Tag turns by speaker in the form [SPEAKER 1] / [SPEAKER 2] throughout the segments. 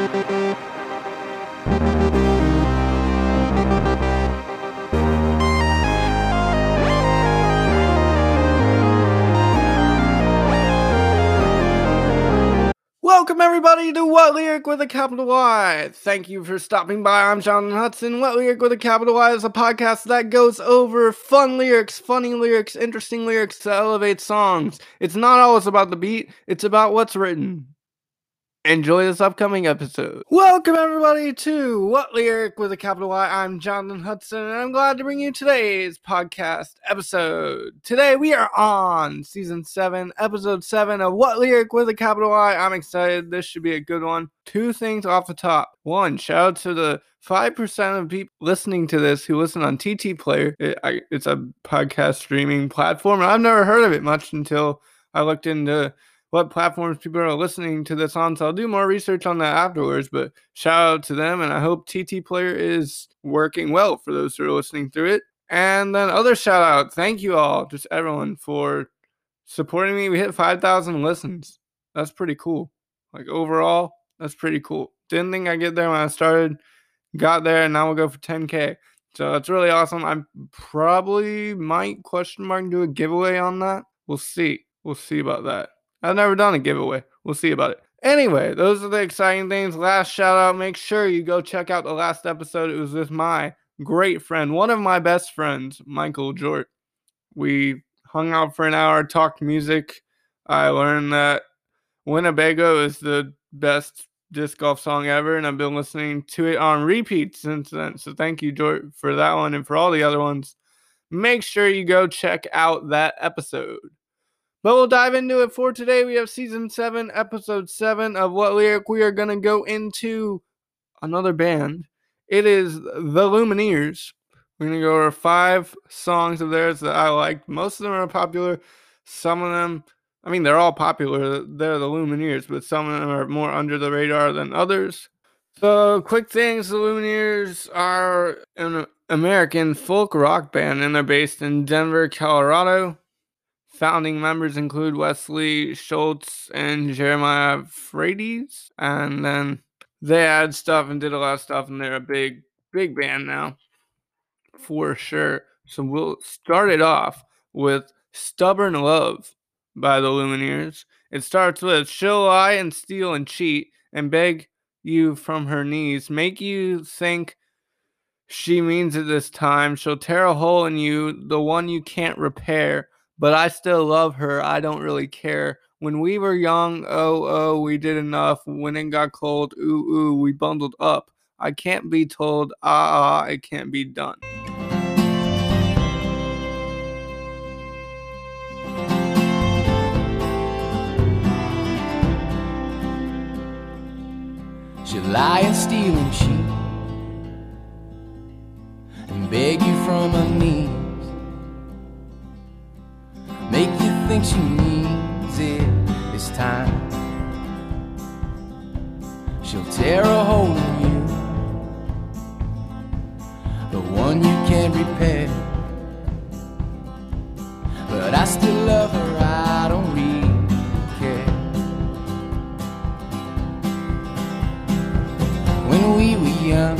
[SPEAKER 1] Welcome everybody to What Lyric with a capital Y. Thank you for stopping by. I'm Jonathan Hudson. What Lyric with a capital Y is a podcast that goes over fun lyrics, funny lyrics, interesting lyrics to elevate songs. It's not always about the beat, it's about what's written. Enjoy this upcoming episode. Welcome everybody to What Lyric with a capital Y. I'm Jonathan Hudson and I'm glad to bring you today's podcast episode. Today we are on season 7, episode 7 of What Lyric with a capital Y. I'm excited. This should be a good one. Two things off the top. One, shout out to the 5% of people listening to this who listen on TT Player. It, I, it's a podcast streaming platform. and I've never heard of it much until I looked into what platforms people are listening to this on. So I'll do more research on that afterwards. But shout out to them, and I hope TT Player is working well for those who are listening through it. And then other shout out, thank you all, just everyone for supporting me. We hit 5,000 listens. That's pretty cool. Like overall, that's pretty cool. Didn't think I'd get there when I started. Got there, and now we'll go for 10k. So it's really awesome. I probably might question mark do a giveaway on that. We'll see. We'll see about that. I've never done a giveaway. We'll see about it. Anyway, those are the exciting things. Last shout out make sure you go check out the last episode. It was with my great friend, one of my best friends, Michael Jort. We hung out for an hour, talked music. I learned that Winnebago is the best disc golf song ever, and I've been listening to it on repeat since then. So thank you, Jort, for that one and for all the other ones. Make sure you go check out that episode. But we'll dive into it for today. We have season seven, episode seven of What Lyric. We are going to go into another band. It is The Lumineers. We're going to go over five songs of theirs that I liked. Most of them are popular. Some of them, I mean, they're all popular. They're the Lumineers, but some of them are more under the radar than others. So, quick things the Lumineers are an American folk rock band, and they're based in Denver, Colorado. Founding members include Wesley Schultz and Jeremiah Fraites. And then they add stuff and did a lot of stuff, and they're a big, big band now for sure. So we'll start it off with Stubborn Love by the Lumineers. It starts with She'll lie and steal and cheat and beg you from her knees, make you think she means it this time. She'll tear a hole in you, the one you can't repair but I still love her. I don't really care. When we were young, oh, oh, we did enough. When it got cold, ooh, ooh, we bundled up. I can't be told, ah, ah, it can't be done.
[SPEAKER 2] She'll lie and steal and cheat and beg you from her knees make you think she needs it this time. She'll tear a hole in you, the one you can't repair. But I still love her, I don't really care. When we were young,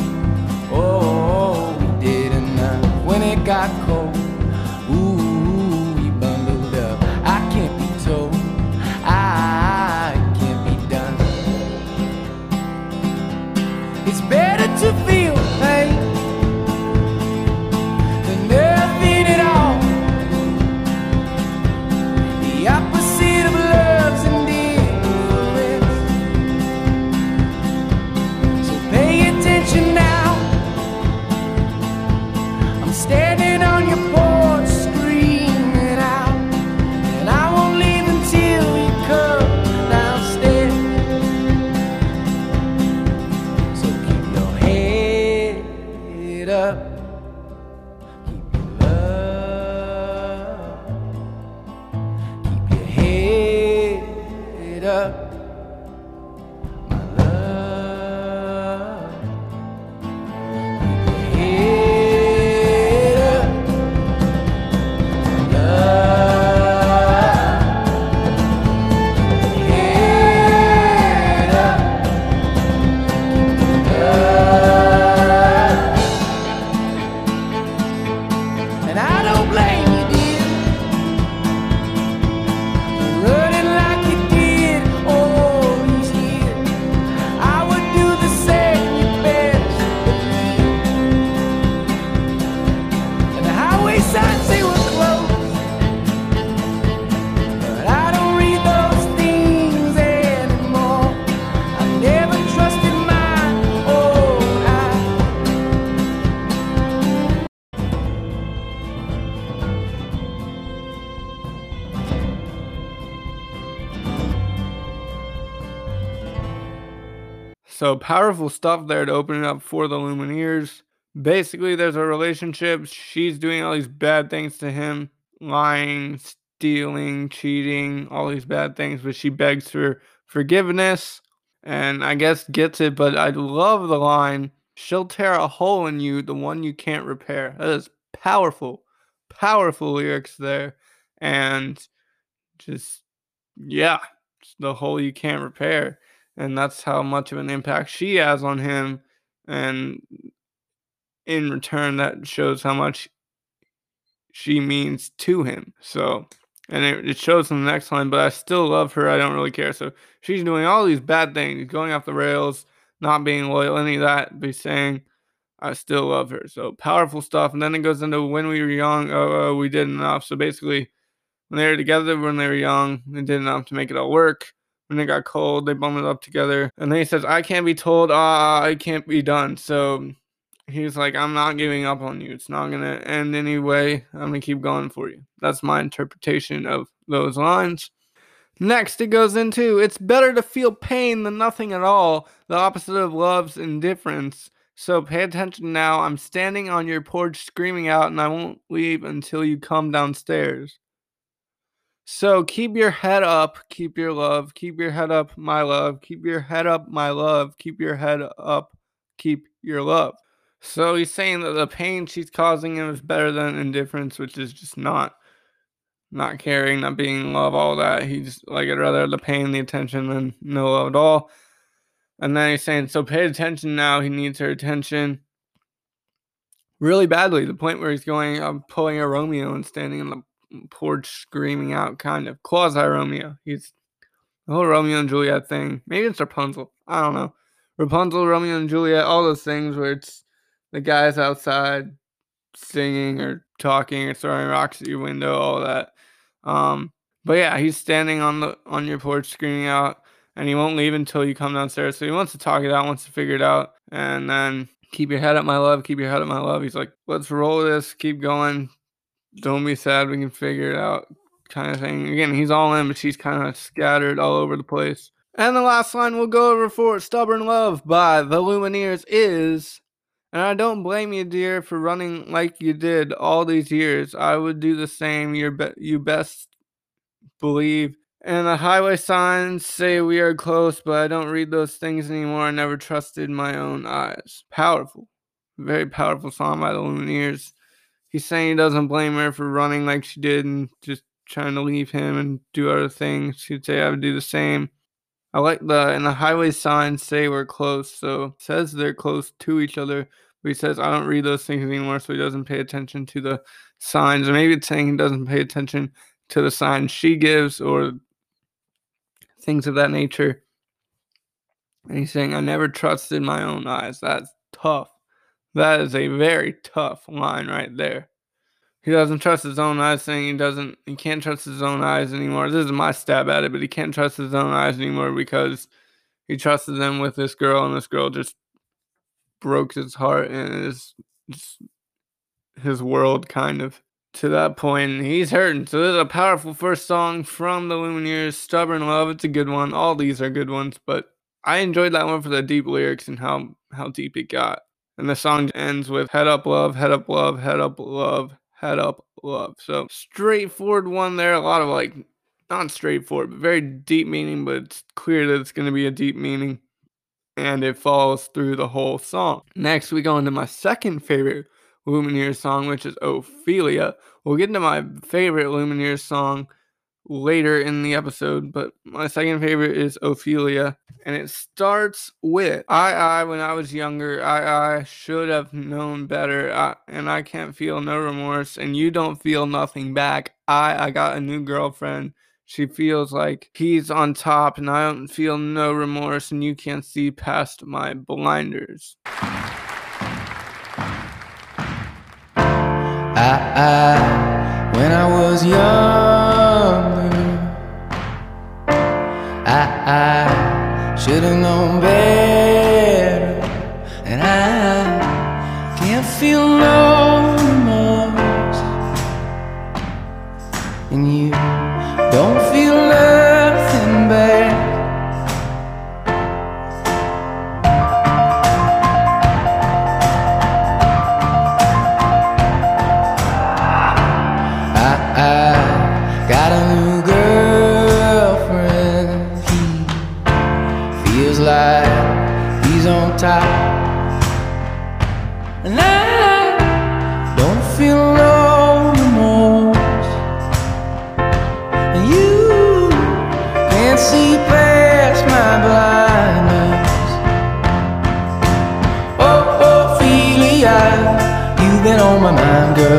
[SPEAKER 2] So
[SPEAKER 1] powerful stuff there to open it up for the Lumineers. Basically, there's a relationship. She's doing all these bad things to him lying, stealing, cheating, all these bad things, but she begs for forgiveness and I guess gets it. But I love the line She'll tear a hole in you, the one you can't repair. That is powerful, powerful lyrics there. And just, yeah, the hole you can't repair. And that's how much of an impact she has on him. And in return, that shows how much she means to him. So, and it, it shows in the next line, but I still love her. I don't really care. So she's doing all these bad things, going off the rails, not being loyal, any of that, be saying, I still love her. So powerful stuff. And then it goes into when we were young, oh, oh, we did enough. So basically, when they were together, when they were young, they did enough to make it all work. When it got cold, they bundled up together. And then he says, I can't be told, ah, I can't be done. So he's like, I'm not giving up on you. It's not going to end anyway. I'm going to keep going for you. That's my interpretation of those lines. Next, it goes into it's better to feel pain than nothing at all, the opposite of love's indifference. So pay attention now. I'm standing on your porch screaming out, and I won't leave until you come downstairs. So keep your head up, keep your love, keep your head up, my love, keep your head up, my love, keep your head up, keep your love. So he's saying that the pain she's causing him is better than indifference, which is just not not caring, not being in love, all that. He's like, I'd rather the pain, the attention than no love at all. And then he's saying, so pay attention now. He needs her attention really badly. The point where he's going, I'm pulling a Romeo and standing in the porch screaming out, kind of quasi Romeo. He's the whole Romeo and Juliet thing. Maybe it's Rapunzel. I don't know. Rapunzel, Romeo and Juliet, all those things where it's the guys outside singing or talking or throwing rocks at your window, all that. Um, but yeah, he's standing on the on your porch screaming out, and he won't leave until you come downstairs. So he wants to talk it out, wants to figure it out, and then keep your head up, my love. Keep your head up, my love. He's like, let's roll this. Keep going. Don't be sad. We can figure it out. Kind of thing. Again, he's all in, but she's kind of scattered all over the place. And the last line we'll go over for Stubborn Love by the Lumineers is and I don't blame you, dear, for running like you did all these years. I would do the same. you be- you best believe. And the highway signs say we are close, but I don't read those things anymore. I never trusted my own eyes. Powerful. Very powerful song by the Lumineers. He's saying he doesn't blame her for running like she did and just trying to leave him and do other things. He'd say I would do the same. I like the and the highway signs say we're close, so says they're close to each other. But he says I don't read those things anymore, so he doesn't pay attention to the signs. Or maybe it's saying he doesn't pay attention to the signs she gives or things of that nature. And he's saying, I never trusted my own eyes. That's tough. That is a very tough line right there. He doesn't trust his own eyes, saying he doesn't, he can't trust his own eyes anymore. This is my stab at it, but he can't trust his own eyes anymore because he trusted them with this girl, and this girl just broke his heart and his his world kind of to that point. He's hurting. So this is a powerful first song from the Lumineers, Stubborn Love. It's a good one. All these are good ones, but I enjoyed that one for the deep lyrics and how how deep it got. And the song ends with head up love, head up love, head up love, head up love. So straightforward one there. A lot of like not straightforward, but very deep meaning, but it's clear that it's going to be a deep meaning. And it follows through the whole song. Next, we go into my second favorite Lumineers song, which is Ophelia. We'll get into my favorite Lumineers song later in the episode, but my second favorite is Ophelia, and it starts with I, I, when I was younger, I, I should have known better, I, and I can't feel no remorse, and you don't feel nothing back. I, I got a new girlfriend. She feels like he's on top, and I don't feel no remorse, and you can't see past my blinders.
[SPEAKER 2] I, I, when I was younger, I should have known better,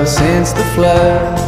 [SPEAKER 2] since the flood.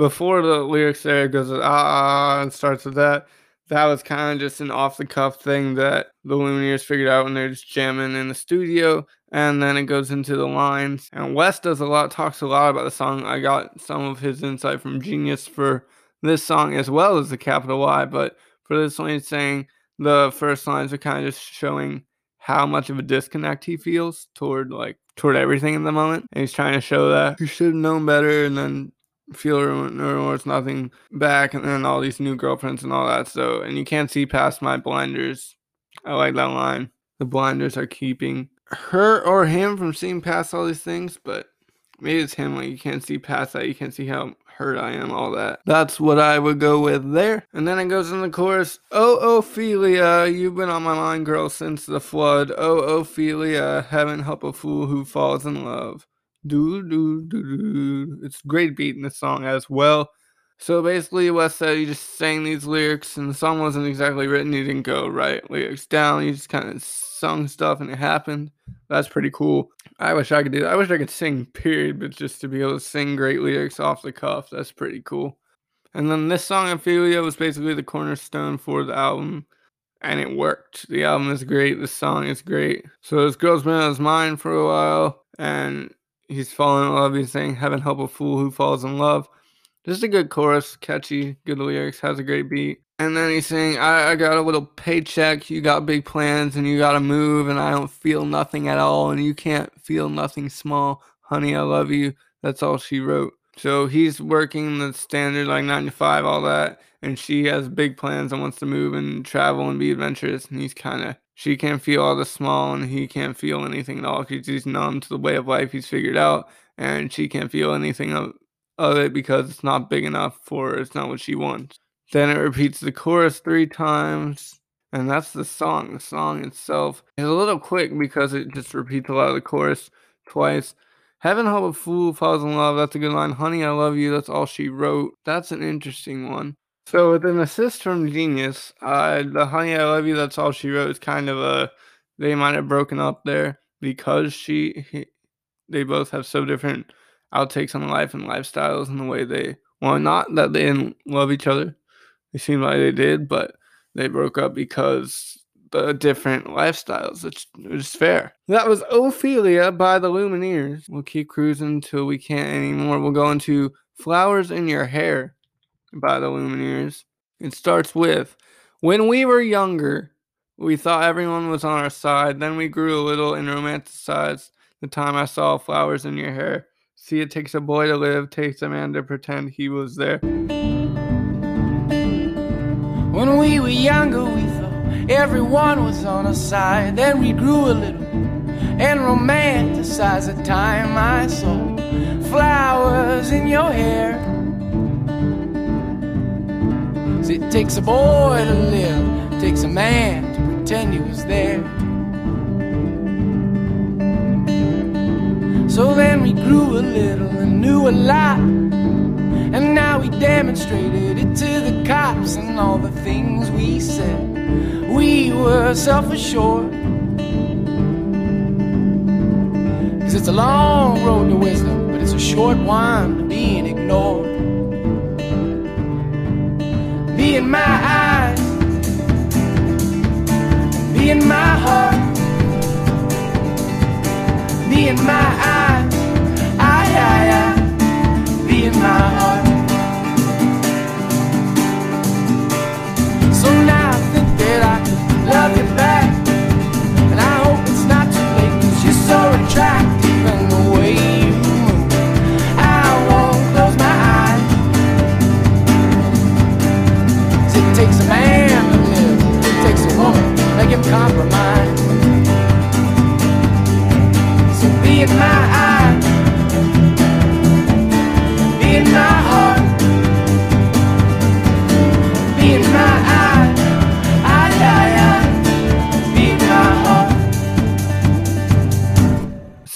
[SPEAKER 1] Before the lyrics there goes ah, ah and starts with that. That was kind of just an off the cuff thing that the Lumineers figured out when they're just jamming in the studio. And then it goes into the lines. And Wes does a lot, talks a lot about the song. I got some of his insight from Genius for this song as well as the capital Y. But for this one, he's saying the first lines are kind of just showing how much of a disconnect he feels toward like toward everything in the moment. And he's trying to show that you should have known better and then feel remorse, nothing back, and then all these new girlfriends and all that. So, and you can't see past my blinders. I like that line. The blinders are keeping her or him from seeing past all these things, but maybe it's him. Like, you can't see past that. You can't see how hurt I am, all that. That's what I would go with there. And then it goes in the chorus Oh, Ophelia, you've been on my mind, girl, since the flood. Oh, Ophelia, heaven help a fool who falls in love. Do, do, do, do. It's great beat in the song as well. So basically, Wes said he just sang these lyrics, and the song wasn't exactly written. He didn't go write lyrics down. He just kind of sung stuff, and it happened. That's pretty cool. I wish I could do that. I wish I could sing, period, but just to be able to sing great lyrics off the cuff, that's pretty cool. And then this song, Ophelia, was basically the cornerstone for the album, and it worked. The album is great. The song is great. So this girl's been on his mind for a while, and he's falling in love. He's saying, Heaven help a fool who falls in love. Just a good chorus, catchy, good lyrics, has a great beat. And then he's saying, I, I got a little paycheck, you got big plans, and you gotta move, and I don't feel nothing at all, and you can't feel nothing small. Honey, I love you. That's all she wrote. So he's working the standard like 9 to 5, all that, and she has big plans and wants to move and travel and be adventurous, and he's kind of she can't feel all the small and he can't feel anything at all because he's numb to the way of life he's figured out and she can't feel anything of, of it because it's not big enough for her it's not what she wants. Then it repeats the chorus three times and that's the song. The song itself is a little quick because it just repeats a lot of the chorus twice. Heaven help a fool falls in love that's a good line. Honey i love you that's all she wrote. That's an interesting one so with an assist from Genius, uh, the "Honey I Love You" that's all she wrote is kind of a they might have broken up there because she he, they both have so different outtakes on life and lifestyles and the way they well not that they didn't love each other, they seemed like they did, but they broke up because the different lifestyles. It's, it's fair. That was Ophelia by the Lumineers. We'll keep cruising until we can't anymore. We'll go into Flowers in Your Hair by the Lumineers. It starts with When we were younger, we thought everyone was on our side. Then we grew a little and romanticized the time I saw flowers in your hair. See, it takes a boy to live, takes a man to pretend he was there.
[SPEAKER 2] When we were younger, we thought everyone was on our side. Then we grew a little and romanticized the time I saw flowers in your hair. It takes a boy to live, takes a man to pretend he was there. So then we grew a little and knew a lot. And now we demonstrated it to the cops and all the things we said. We were self assured. Cause it's a long road to wisdom, but it's a short one to being ignored. Be in my eyes, be in my heart, be in my eyes, I, I, I, be in my heart. So now I think that I could love you back. And I hope it's not too late, cause you're so attractive compromise. So be in my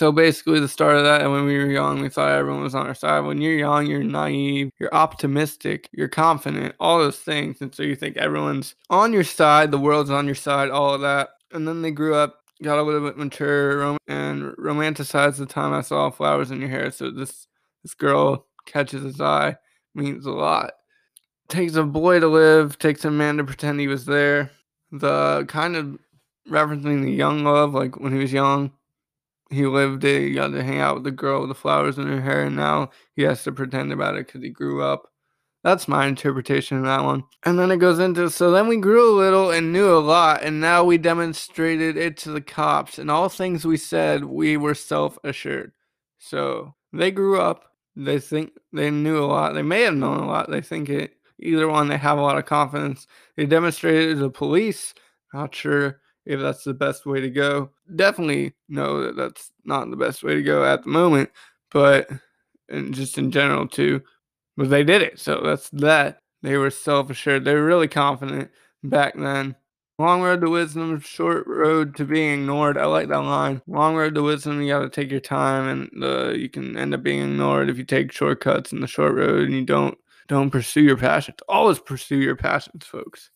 [SPEAKER 1] So basically, the start of that, and when we were young, we thought everyone was on our side. When you're young, you're naive, you're optimistic, you're confident, all those things. And so you think everyone's on your side, the world's on your side, all of that. And then they grew up, got a little bit mature, and romanticized the time I saw flowers in your hair. So this this girl catches his eye means a lot. Takes a boy to live, takes a man to pretend he was there. The kind of referencing the young love, like when he was young, he lived it. He got to hang out with the girl with the flowers in her hair, and now he has to pretend about it because he grew up. That's my interpretation of that one. And then it goes into so then we grew a little and knew a lot, and now we demonstrated it to the cops. And all things we said, we were self assured. So they grew up. They think they knew a lot. They may have known a lot. They think it. Either one, they have a lot of confidence. They demonstrated to the police. Not sure if that's the best way to go. Definitely know that that's not the best way to go at the moment, but and just in general too. But they did it, so that's that. They were self assured. They were really confident back then. Long road to wisdom, short road to being ignored. I like that line. Long road to wisdom, you got to take your time, and uh, you can end up being ignored if you take shortcuts in the short road and you don't don't pursue your passions. Always pursue your passions, folks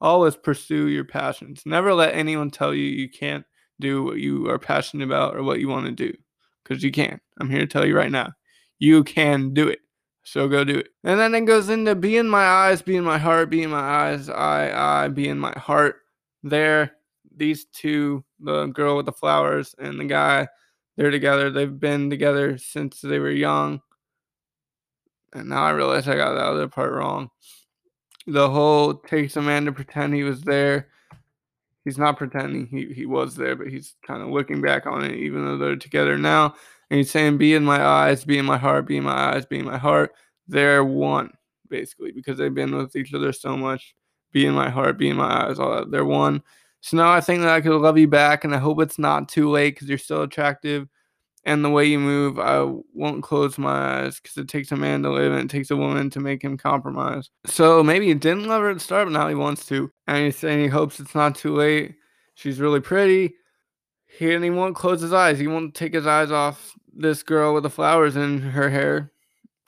[SPEAKER 1] always pursue your passions. Never let anyone tell you you can't do what you are passionate about or what you want to do because you can. I'm here to tell you right now. You can do it. So go do it. And then it goes into be in my eyes, be in my heart, be in my eyes, I, I, be in my heart. There, these two, the girl with the flowers and the guy, they're together. They've been together since they were young. And now I realize I got the other part wrong the whole takes a man to pretend he was there. He's not pretending he, he was there, but he's kind of looking back on it, even though they're together now. And he's saying, Be in my eyes, be in my heart, be in my eyes, be in my heart. They're one, basically, because they've been with each other so much. Be in my heart, be in my eyes, all that. They're one. So now I think that I could love you back, and I hope it's not too late because you're still attractive and the way you move, I won't close my eyes because it takes a man to live and it takes a woman to make him compromise. So maybe he didn't love her at the start, but now he wants to. And he's saying he hopes it's not too late. She's really pretty. He, and he won't close his eyes. He won't take his eyes off this girl with the flowers in her hair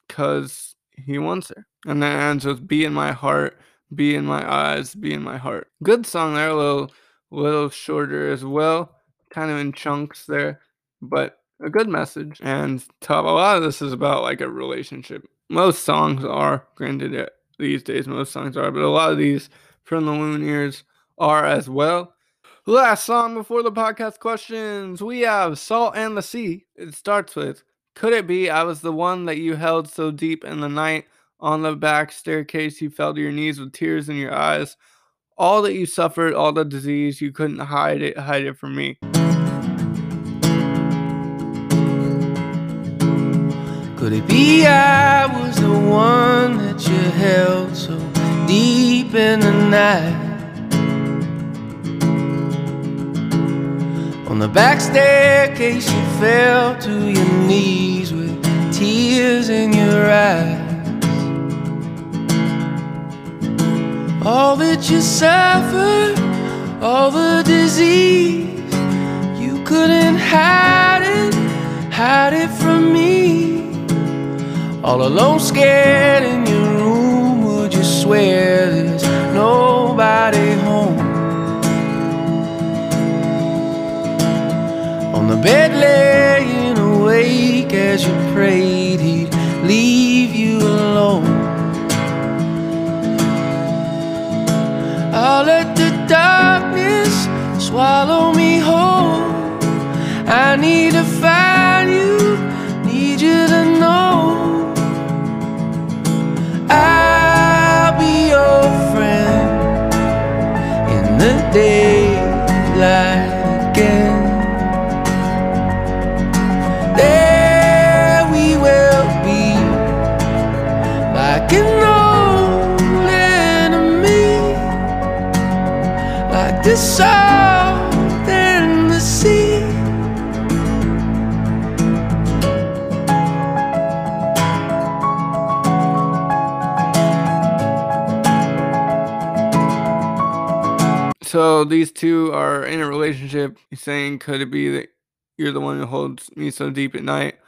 [SPEAKER 1] because he wants her. And then ends with be in my heart, be in my eyes, be in my heart. Good song there, a little, little shorter as well, kind of in chunks there, but a good message. And top a lot of this is about like a relationship. Most songs are granted uh, these days most songs are but a lot of these from the lumineers are as well. Last song before the podcast questions. We have salt and the sea. It starts with could it be i was the one that you held so deep in the night on the back staircase? You fell to your knees with tears in your eyes. All that you suffered all the disease you couldn't hide it hide it from me
[SPEAKER 2] Could it be I was the one that you held so deep in the night? On the back staircase, you fell to your knees with tears in your eyes. All that you suffered, all the disease, you couldn't hide it, hide it from me. All alone, scared in your room, would you swear there's nobody home? On the bed, laying awake as you prayed he'd leave you alone. I'll let the darkness swallow me whole. I need in
[SPEAKER 1] These two are in a relationship. He's saying, could it be that you're the one who holds me so deep at night?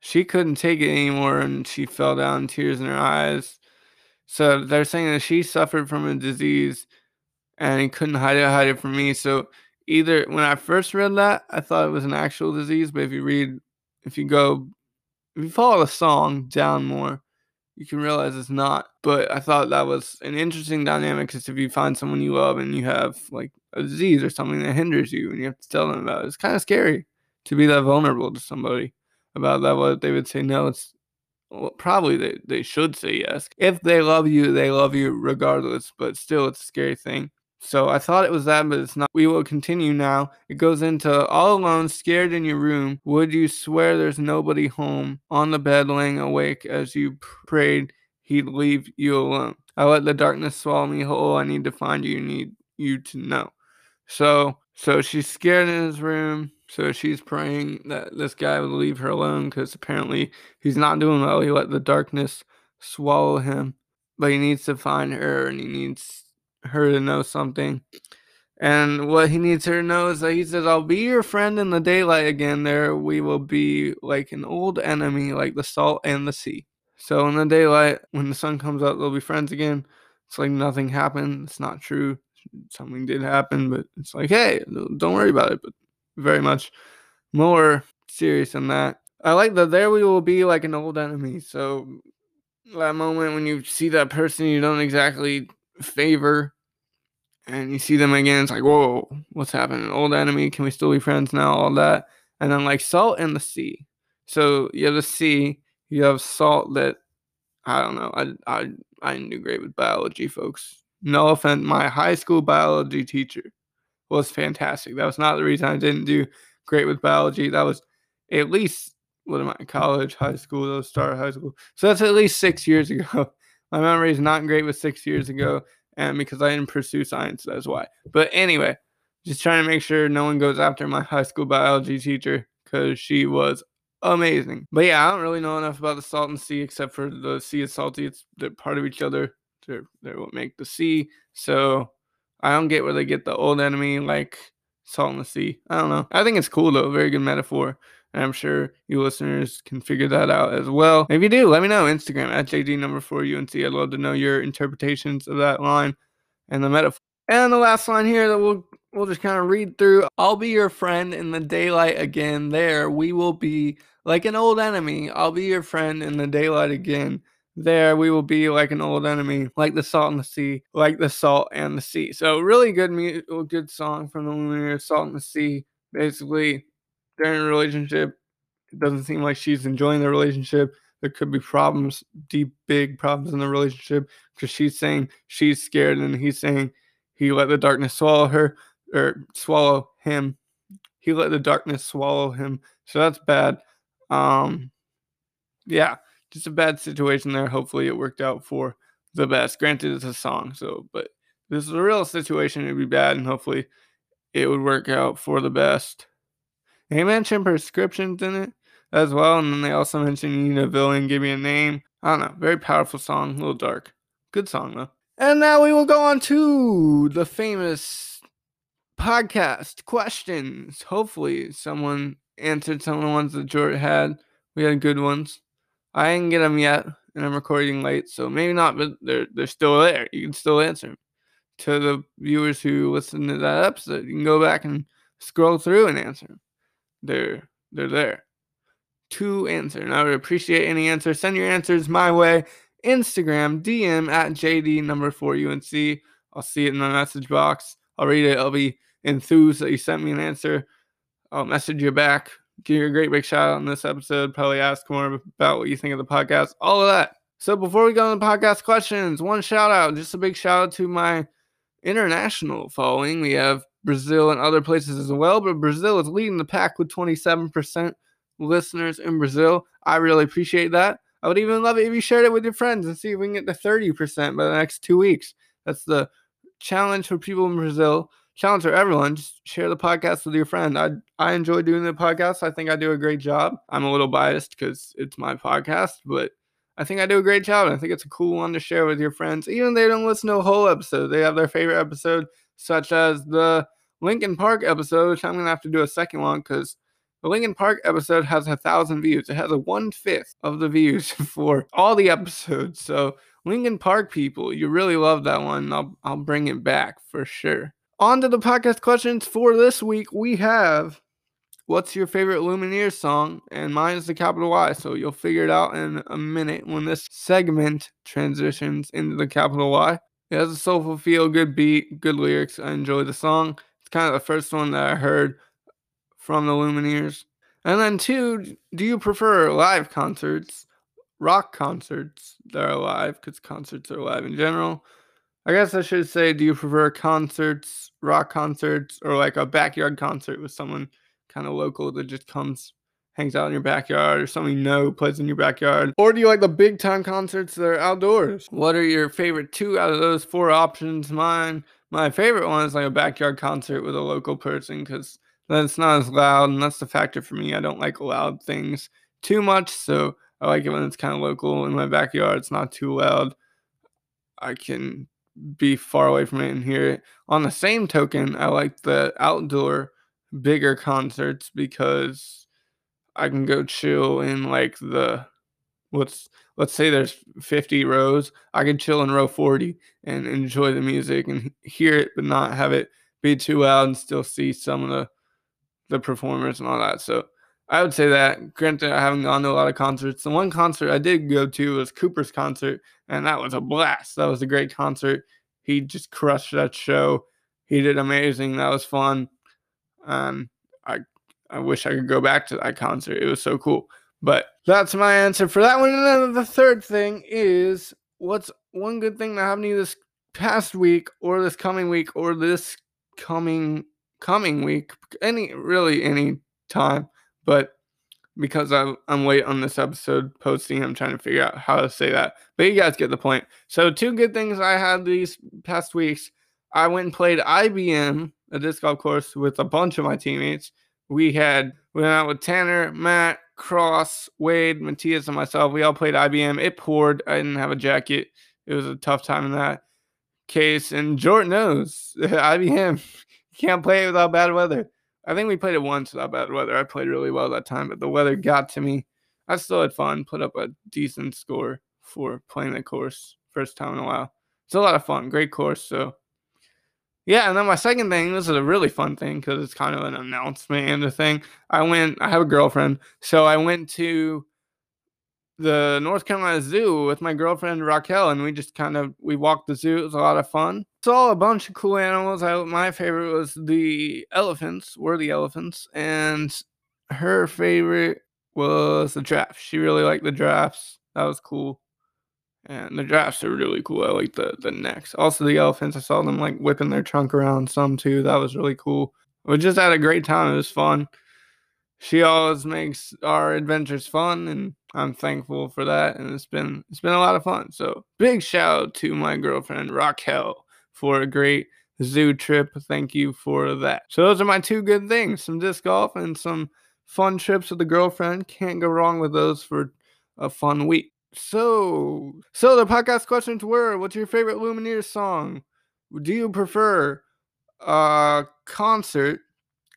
[SPEAKER 1] She couldn't take it anymore and she fell down, tears in her eyes. So they're saying that she suffered from a disease and he couldn't hide it, hide it from me. So either when I first read that, I thought it was an actual disease, but if you read, if you go, if you follow the song down more, you can realize it's not. But I thought that was an interesting dynamic because if you find someone you love and you have like a disease or something that hinders you and you have to tell them about it, it's kind of scary to be that vulnerable to somebody about that. What they would say no, it's well, probably they, they should say yes. If they love you, they love you regardless, but still, it's a scary thing. So I thought it was that, but it's not. We will continue now. It goes into all alone, scared in your room. Would you swear there's nobody home on the bed, laying awake as you prayed he'd leave you alone? I let the darkness swallow me whole. I need to find you. Need you to know. So, so she's scared in his room. So she's praying that this guy would leave her alone because apparently he's not doing well. He let the darkness swallow him, but he needs to find her and he needs her to know something. And what he needs her to know is that he says, I'll be your friend in the daylight again. There we will be like an old enemy, like the salt and the sea. So in the daylight, when the sun comes up, they'll be friends again. It's like nothing happened. It's not true. Something did happen, but it's like, hey, don't worry about it. But very much more serious than that. I like that there we will be like an old enemy. So that moment when you see that person you don't exactly favor and you see them again, it's like, whoa, what's happening? Old enemy, can we still be friends now? All that. And then like salt and the sea. So you have the sea, you have salt that I don't know. I I I didn't do great with biology, folks. No offense, my high school biology teacher was fantastic. That was not the reason I didn't do great with biology. That was at least what am I, college, high school, those start high school. So that's at least six years ago. My memory is not great with six years ago, and because I didn't pursue science, that's why. But anyway, just trying to make sure no one goes after my high school biology teacher because she was amazing. But yeah, I don't really know enough about the salt and sea except for the sea is salty. It's they're part of each other. They're they're what make the sea. So I don't get where they get the old enemy like salt in the sea. I don't know. I think it's cool though. Very good metaphor. And I'm sure you listeners can figure that out as well. If you do, let me know. Instagram at JD number four UNC. I'd love to know your interpretations of that line and the metaphor. And the last line here that we'll we'll just kind of read through. I'll be your friend in the daylight again. There we will be like an old enemy. I'll be your friend in the daylight again. There we will be like an old enemy, like the salt in the sea, like the salt and the sea. So really good, mu- good song from the Lumineers, Salt in the Sea. Basically, they're in a relationship. It doesn't seem like she's enjoying the relationship. There could be problems, deep, big problems in the relationship because she's saying she's scared and he's saying he let the darkness swallow her or swallow him. He let the darkness swallow him. So that's bad. Um, yeah, just a bad situation there. Hopefully, it worked out for the best. Granted, it's a song, so but this is a real situation. It'd be bad, and hopefully, it would work out for the best. They mentioned prescriptions in it as well, and then they also mentioned you need a villain, give me a name. I don't know. Very powerful song, a little dark. Good song though. And now we will go on to the famous podcast questions. Hopefully, someone answered some of the ones that George had. We had good ones. I didn't get them yet, and I'm recording late, so maybe not, but they're they're still there. You can still answer them. To the viewers who listen to that episode, you can go back and scroll through and answer them. They're they're there. to answer. And I would appreciate any answer. Send your answers my way. Instagram, DM at JD number four UNC. I'll see it in the message box. I'll read it. I'll be enthused that you sent me an answer. I'll message you back. Give you a great big shout out on this episode. Probably ask more about what you think of the podcast. All of that. So before we go on the podcast questions, one shout out, just a big shout out to my international following. We have Brazil and other places as well, but Brazil is leading the pack with 27% listeners in Brazil. I really appreciate that. I would even love it if you shared it with your friends and see if we can get to 30% by the next two weeks. That's the challenge for people in Brazil. Challenge for everyone. Just share the podcast with your friend. I I enjoy doing the podcast. I think I do a great job. I'm a little biased because it's my podcast, but I think I do a great job. I think it's a cool one to share with your friends. Even if they don't listen to a whole episode, they have their favorite episode, such as the Linkin Park episode, which I'm gonna have to do a second one because the Linkin Park episode has a thousand views. It has a one fifth of the views for all the episodes. So Linkin Park people, you really love that one. I'll I'll bring it back for sure. On to the podcast questions for this week. We have what's your favorite Lumineers song? And mine is the capital Y. So you'll figure it out in a minute when this segment transitions into the capital Y. It has a soulful feel, good beat, good lyrics. I enjoy the song. It's kind of the first one that I heard from the Lumineers. And then two, do you prefer live concerts, rock concerts that are live? Because concerts are live in general. I guess I should say, do you prefer concerts, rock concerts, or like a backyard concert with someone kind of local that just comes, hangs out in your backyard, or someone you know plays in your backyard? Or do you like the big time concerts that are outdoors? What are your favorite two out of those four options? Mine, my favorite one is like a backyard concert with a local person because then it's not as loud, and that's the factor for me. I don't like loud things too much, so I like it when it's kind of local in my backyard. It's not too loud. I can be far away from it and hear it. On the same token, I like the outdoor bigger concerts because I can go chill in like the let's let's say there's 50 rows. I can chill in row 40 and enjoy the music and hear it but not have it be too loud and still see some of the the performers and all that. So I would say that. Granted, I haven't gone to a lot of concerts. The one concert I did go to was Cooper's concert, and that was a blast. That was a great concert. He just crushed that show. He did amazing. That was fun. Um, I I wish I could go back to that concert. It was so cool. But that's my answer for that one. And then the third thing is what's one good thing that happened to you this past week or this coming week or this coming coming week any really any time but because I'm, I'm late on this episode posting, I'm trying to figure out how to say that. But you guys get the point. So, two good things I had these past weeks. I went and played IBM, a disc golf course, with a bunch of my teammates. We had we went out with Tanner, Matt, Cross, Wade, Matthias, and myself. We all played IBM. It poured. I didn't have a jacket. It was a tough time in that case. And Jordan knows IBM can't play it without bad weather. I think we played it once without bad weather. I played really well that time, but the weather got to me. I still had fun, put up a decent score for playing the course first time in a while. It's a lot of fun, great course. So, yeah, and then my second thing, this is a really fun thing because it's kind of an announcement and a thing. I went, I have a girlfriend, so I went to the North Carolina Zoo with my girlfriend Raquel, and we just kind of we walked the zoo. It was a lot of fun. Saw a bunch of cool animals. I my favorite was the elephants. Were the elephants, and her favorite was the giraffes. She really liked the giraffes. That was cool. And the giraffes are really cool. I like the the necks. Also the elephants. I saw them like whipping their trunk around some too. That was really cool. We just had a great time. It was fun. She always makes our adventures fun and I'm thankful for that, and it's been it's been a lot of fun. So big shout out to my girlfriend Raquel for a great zoo trip. Thank you for that. So those are my two good things: some disc golf and some fun trips with the girlfriend. Can't go wrong with those for a fun week. So, so the podcast questions were: What's your favorite Lumineers song? Do you prefer a concert,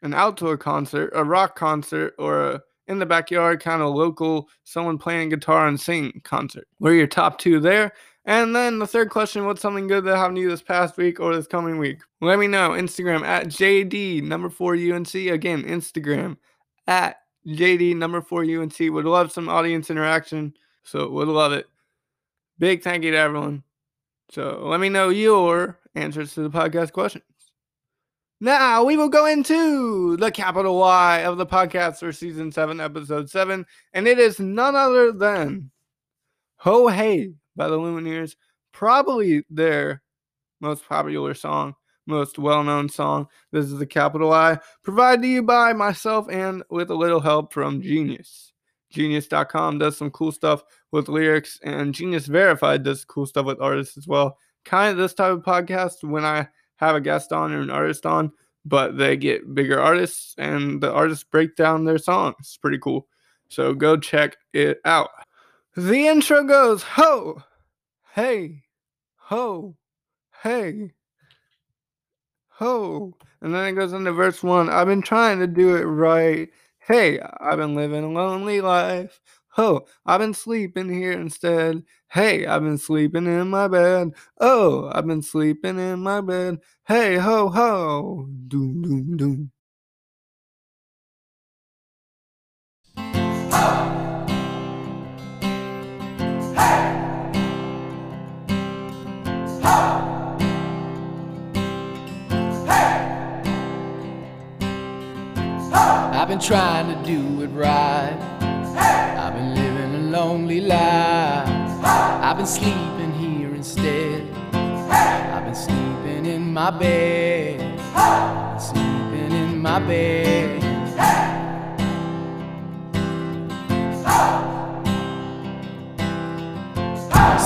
[SPEAKER 1] an outdoor concert, a rock concert, or a in the backyard, kind of local, someone playing guitar and sing concert. What are your top two there? And then the third question, what's something good that happened to you this past week or this coming week? Let me know. Instagram at JD number four UNC. Again, Instagram at JD, number four UNC. Would love some audience interaction. So we'd love it. Big thank you to everyone. So let me know your answers to the podcast questions. Now we will go into the capital Y of the podcast for season seven, episode seven, and it is none other than Ho Hey by the Lumineers, probably their most popular song, most well known song. This is the capital I, provided to you by myself and with a little help from Genius. Genius.com does some cool stuff with lyrics, and Genius Verified does cool stuff with artists as well. Kind of this type of podcast when I have a guest on or an artist on, but they get bigger artists and the artists break down their songs. It's pretty cool. So go check it out. The intro goes ho, hey, ho, hey, ho. And then it goes into verse one. I've been trying to do it right. Hey, I've been living a lonely life. Ho, I've been sleeping here instead. Hey, I've been sleeping in my bed. Oh, I've been sleeping in my bed. Hey, ho, ho. Doom, doom, doom.
[SPEAKER 2] Been trying to do it right. I've been living a lonely life. I've been sleeping here instead. I've been sleeping in my bed. Sleeping in my bed.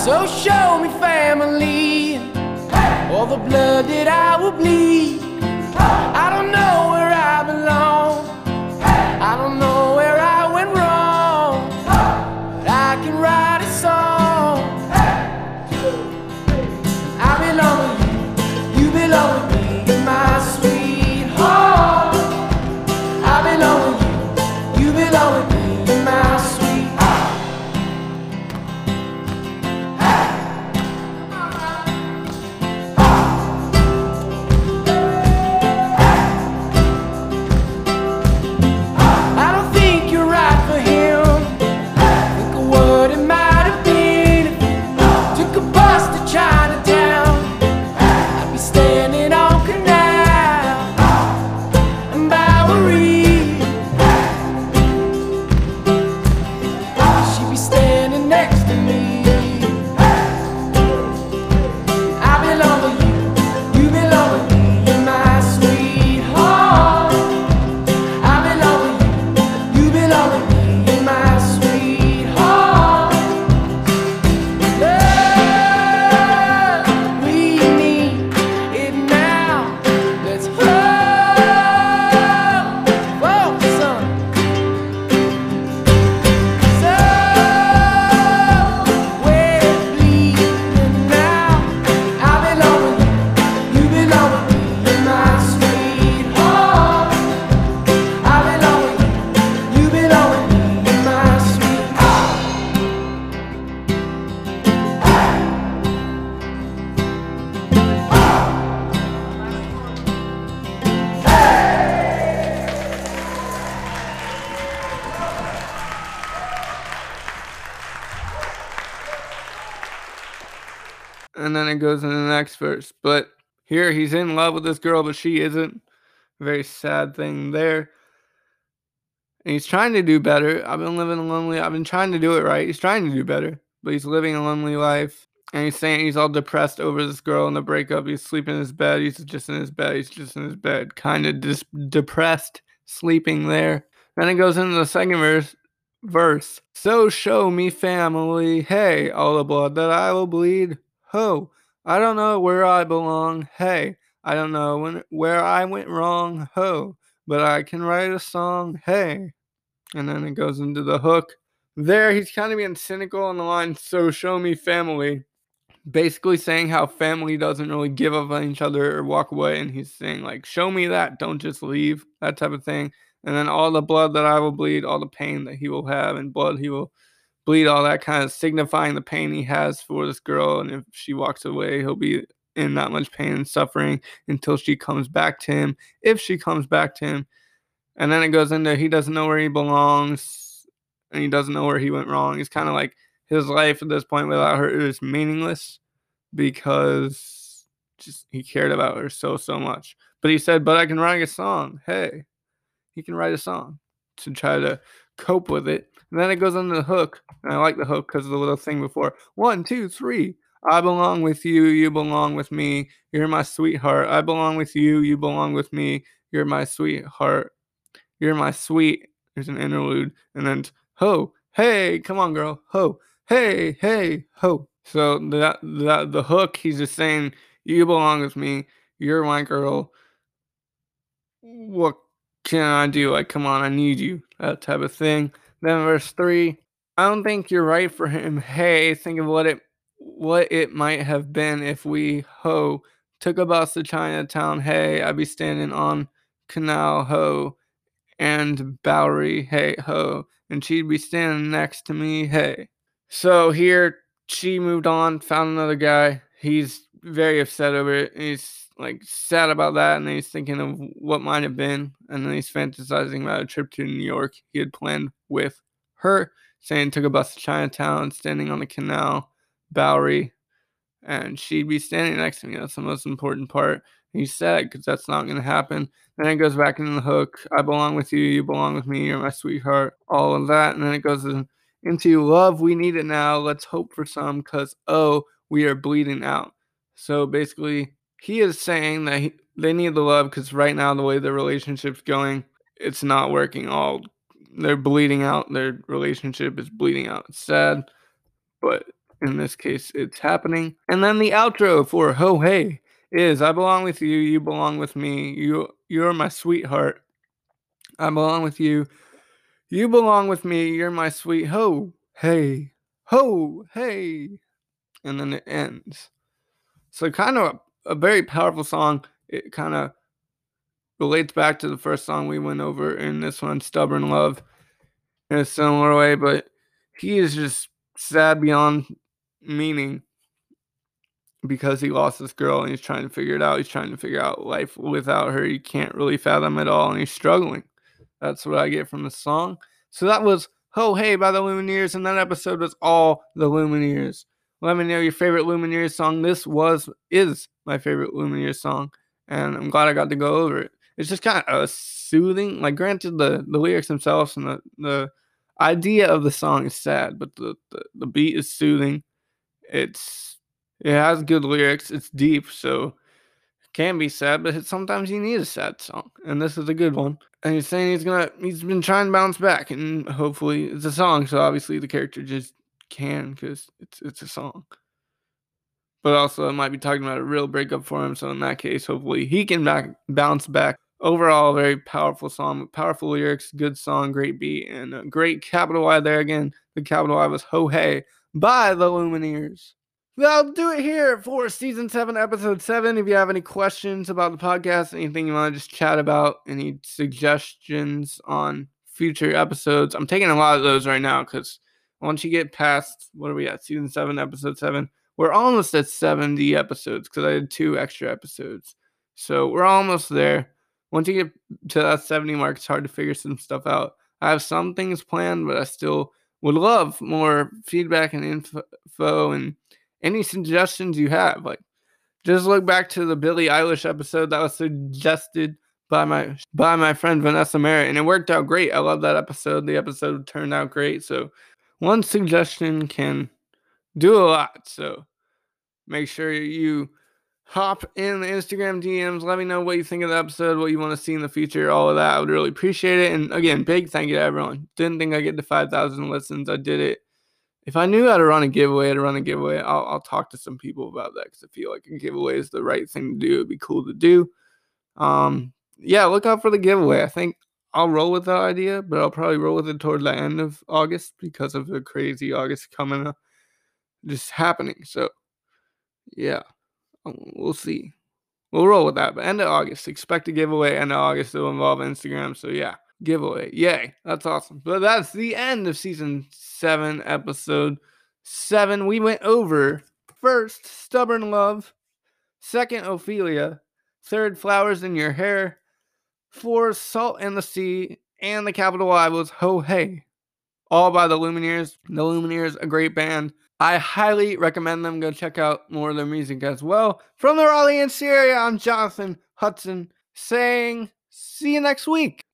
[SPEAKER 2] So show me family, all the blood that I will bleed. Standing
[SPEAKER 1] verse. But here he's in love with this girl, but she isn't. Very sad thing there. And he's trying to do better. I've been living a lonely. I've been trying to do it right. He's trying to do better, but he's living a lonely life. And he's saying he's all depressed over this girl and the breakup. He's sleeping in his bed. He's just in his bed. He's just in his bed, kind of dis- depressed, sleeping there. Then it goes into the second verse. Verse. So show me family. Hey, all the blood that I will bleed. Ho, I don't know where I belong. Hey, I don't know when where I went wrong. Ho, but I can write a song. Hey. And then it goes into the hook. There, he's kind of being cynical on the line. So show me family. Basically saying how family doesn't really give up on each other or walk away. And he's saying, like, show me that. Don't just leave. That type of thing. And then all the blood that I will bleed, all the pain that he will have, and blood he will bleed, all that kind of signifying the pain he has for this girl. And if she walks away, he'll be in that much pain and suffering until she comes back to him. If she comes back to him, And then it goes into he doesn't know where he belongs and he doesn't know where he went wrong. He's kind of like his life at this point without her is meaningless because just he cared about her so so much. But he said, "But I can write a song." Hey, he can write a song to try to cope with it. And then it goes into the hook. And I like the hook because of the little thing before. One, two, three. I belong with you. You belong with me. You're my sweetheart. I belong with you. You belong with me. You're my sweetheart. You're my sweet. There's an interlude. And then ho, hey, come on, girl. Ho, hey, hey, ho. So that, that the hook, he's just saying, You belong with me. You're my girl. What can I do? Like, come on, I need you. That type of thing. Then verse three, I don't think you're right for him. Hey, think of what it what it might have been if we ho took a bus to Chinatown. Hey, I'd be standing on Canal Ho and Bowery. Hey ho, and she'd be standing next to me. Hey. So here she moved on, found another guy. He's very upset over it. He's like sad about that, and then he's thinking of what might have been, and then he's fantasizing about a trip to New York he had planned with her, saying took a bus to Chinatown, standing on the canal, Bowery, and she'd be standing next to me. That's the most important part. He's sad because that's not going to happen. Then it goes back into the hook. I belong with you. You belong with me. You're my sweetheart. All of that, and then it goes into love. We need it now. Let's hope for some because oh, we are bleeding out. So basically, he is saying that he, they need the love because right now the way the relationship's going, it's not working. All they're bleeding out. Their relationship is bleeding out. It's sad, but in this case, it's happening. And then the outro for Ho Hey is I belong with you. You belong with me. You you're my sweetheart. I belong with you. You belong with me. You're my sweet ho hey ho hey, and then it ends. So kind of a very powerful song. It kind of relates back to the first song we went over in this one, Stubborn Love, in a similar way, but he is just sad beyond meaning because he lost this girl and he's trying to figure it out. He's trying to figure out life without her. He can't really fathom it all and he's struggling. That's what I get from the song. So that was Ho Hey by the Lumineers, and that episode was all the Lumineers. Let me know your favorite Lumineers song. This was is my favorite Lumineers song, and I'm glad I got to go over it. It's just kind of a uh, soothing. Like, granted, the the lyrics themselves and the the idea of the song is sad, but the the, the beat is soothing. It's it has good lyrics. It's deep, so can be sad, but sometimes you need a sad song, and this is a good one. And he's saying he's gonna he's been trying to bounce back, and hopefully it's a song. So obviously the character just can because it's it's a song. But also, it might be talking about a real breakup for him. So in that case, hopefully he can back bounce back. Overall, very powerful song, powerful lyrics, good song, great beat, and a great capital Y there again. The capital Y was Ho Hey by the Lumineers. That'll do it here for season seven, episode seven. If you have any questions about the podcast, anything you want to just chat about, any suggestions on future episodes, I'm taking a lot of those right now because once you get past what are we at season seven episode seven we're almost at 70 episodes because i did two extra episodes. So we're almost there. Once you get to that 70 mark it's hard to figure some stuff out. I have some things planned but i still would love more feedback and info and any suggestions you have like just look back to the billie eilish episode that was suggested by my by my friend vanessa merritt and it worked out great. I love that episode. The episode turned out great. So one suggestion can do a lot. So make sure you hop in the Instagram DMs. Let me know what you think of the episode, what you want to see in the future, all of that. I would really appreciate it. And again, big thank you to everyone. Didn't think I'd get to 5,000 listens. I did it. If I knew how to run a giveaway, I'd run a giveaway. I'll, I'll talk to some people about that because I feel like a giveaway is the right thing to do. It'd be cool to do. Um, yeah, look out for the giveaway. I think I'll roll with that idea, but I'll probably roll with it toward the end of August because of the crazy August coming up, just happening. So, yeah, um, we'll see. We'll roll with that. But end of August, expect a giveaway. End of August to involve Instagram. So yeah, giveaway. Yay, that's awesome. But that's the end of season seven, episode seven. We went over first, stubborn love. Second, Ophelia. Third, flowers in your hair. for Salt and the Sea, and the capital I was Ho Hey, all by the Lumineers. The Lumineers, a great band. I highly recommend them. Go check out more of their music as well. From the Raleigh and Syria, I'm Jonathan Hudson saying, see you next week.